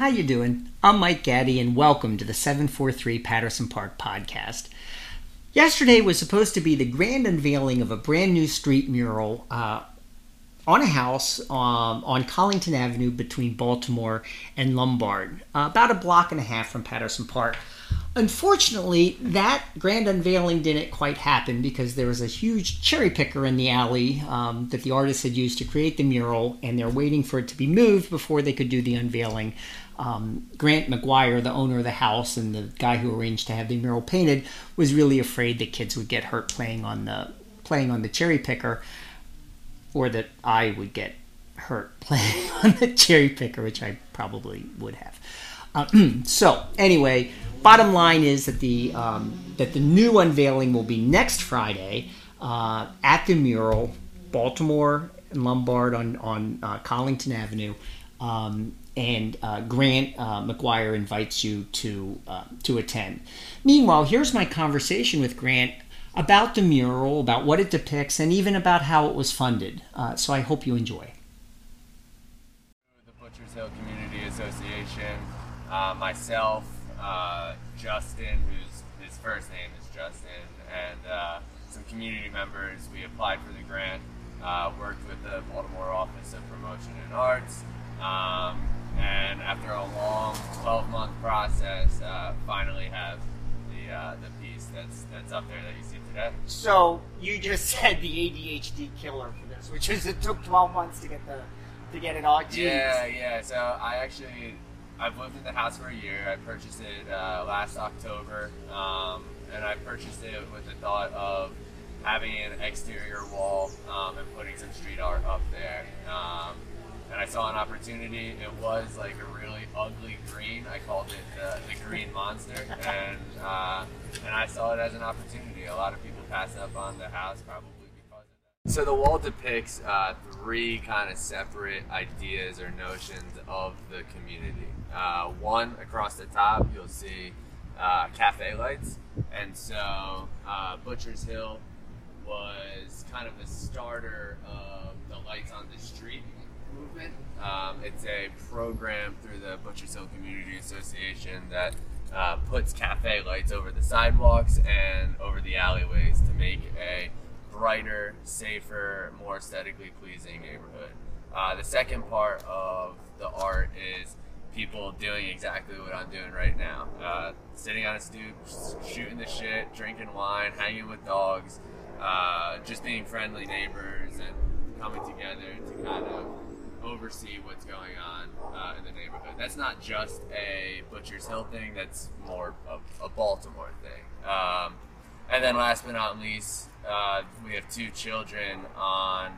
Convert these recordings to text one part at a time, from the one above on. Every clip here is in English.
How you doing? I'm Mike Gaddy, and welcome to the 743 Patterson Park podcast. Yesterday was supposed to be the grand unveiling of a brand new street mural uh, on a house um, on Collington Avenue between Baltimore and Lombard, uh, about a block and a half from Patterson Park. Unfortunately, that grand unveiling didn't quite happen because there was a huge cherry picker in the alley um, that the artist had used to create the mural, and they're waiting for it to be moved before they could do the unveiling. Um, Grant McGuire, the owner of the house and the guy who arranged to have the mural painted, was really afraid that kids would get hurt playing on the playing on the cherry picker or that I would get hurt playing on the cherry picker, which I probably would have. Uh, so anyway, bottom line is that the um, that the new unveiling will be next Friday uh, at the mural, Baltimore and Lombard on on uh, Collington Avenue. Um, and uh, Grant uh, McGuire invites you to uh, to attend. Meanwhile, here's my conversation with Grant about the mural, about what it depicts, and even about how it was funded. Uh, so I hope you enjoy. The Butchers Hill Community Association, uh, myself, uh, Justin, whose his first name is Justin, and some community members. We applied for the grant, worked with the Baltimore Office of Promotion and Arts, um, and after a long 12-month process, uh, finally have the the piece that's that's up there that you see today. So you just said the ADHD killer for this, which is it took 12 months to get the to get it all. Jeez. Yeah, yeah. So I actually I've lived in the house for a year. I purchased it uh, last October, um, and I purchased it with the thought of having an exterior wall um, and putting some street art up there. Um, and I saw an opportunity. It was like a really ugly green. I called it uh, the green monster, and uh, and I saw it as an opportunity. A lot of people pass up on the house probably because of that. So the wall depicts uh, three kind of separate ideas or notions of the community. Uh, one across the top, you'll see uh, cafe lights, and so uh, Butcher's Hill was kind of the starter of the lights on the street movement. Um, it's a program through the Butchers Hill Community Association that uh, puts cafe lights over the sidewalks and over the alleyways to make a brighter, safer, more aesthetically pleasing neighborhood. Uh, the second part of the art is people doing exactly what I'm doing right now. Uh, sitting on a stoop, shooting the shit, drinking wine, hanging with dogs, uh, just being friendly neighbors and coming together to kind of oversee what's going on uh, in the neighborhood. That's not just a Butcher's Hill thing. That's more of a Baltimore thing. Um, and then last but not least, uh, we have two children on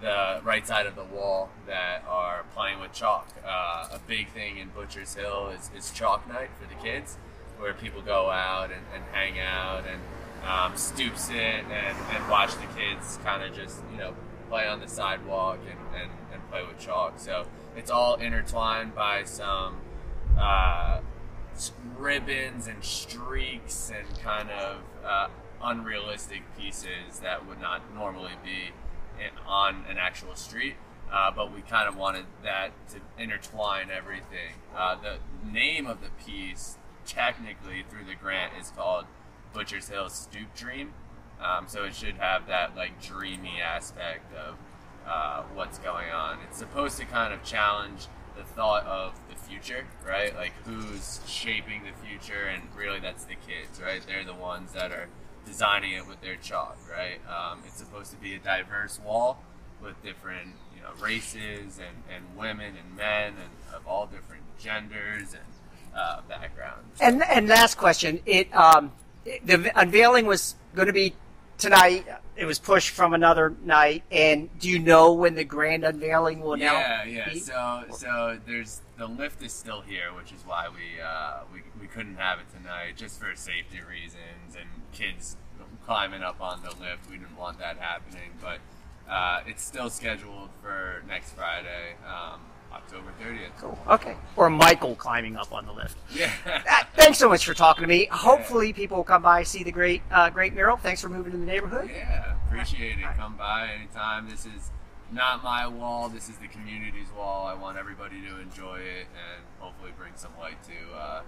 the right side of the wall that are playing with chalk. Uh, a big thing in Butcher's Hill is, is chalk night for the kids, where people go out and, and hang out and um, stoop sit and, and watch the kids kind of just, you know, play on the sidewalk and, and, and play with chalk. So it's all intertwined by some uh, ribbons and streaks and kind of uh, unrealistic pieces that would not normally be in, on an actual street. Uh, but we kind of wanted that to intertwine everything. Uh, the name of the piece, technically through the grant, is called Butcher's Hill Stoop Dream. Um, so it should have that like dreamy aspect of uh, what's going on. It's supposed to kind of challenge the thought of the future, right? Like who's shaping the future, and really that's the kids, right? They're the ones that are designing it with their chalk, right? Um, it's supposed to be a diverse wall with different, you know, races and, and women and men and of all different genders and uh, backgrounds. And and last question, it um, the unveiling was going to be tonight. It was pushed from another night. And do you know when the grand unveiling will now? Yeah, yeah. So, so there's the lift is still here, which is why we uh, we we couldn't have it tonight, just for safety reasons and kids climbing up on the lift. We didn't want that happening, but uh, it's still scheduled for next Friday. Um, October 30th. Cool. Okay. Or Michael climbing up on the lift. Yeah. Uh, thanks so much for talking to me. Hopefully, people will come by see the great, uh, great mural. Thanks for moving to the neighborhood. Yeah, appreciate it. Come by anytime. This is not my wall. This is the community's wall. I want everybody to enjoy it and hopefully bring some light to uh,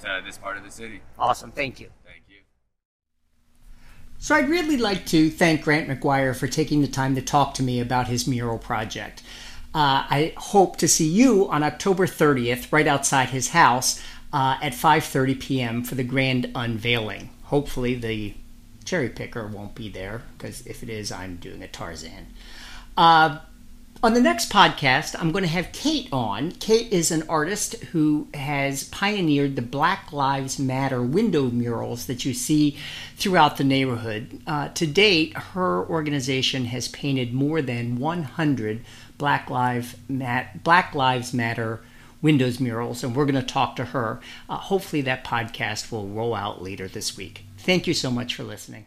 to this part of the city. Awesome. Thank you. Thank you. So I'd really like to thank Grant McGuire for taking the time to talk to me about his mural project. Uh, I hope to see you on October 30th, right outside his house, uh, at 5:30 p.m. for the grand unveiling. Hopefully, the cherry picker won't be there because if it is, I'm doing a Tarzan. Uh, on the next podcast, I'm going to have Kate on. Kate is an artist who has pioneered the Black Lives Matter window murals that you see throughout the neighborhood. Uh, to date, her organization has painted more than 100 Black Lives, Mat- Black Lives Matter windows murals, and we're going to talk to her. Uh, hopefully, that podcast will roll out later this week. Thank you so much for listening.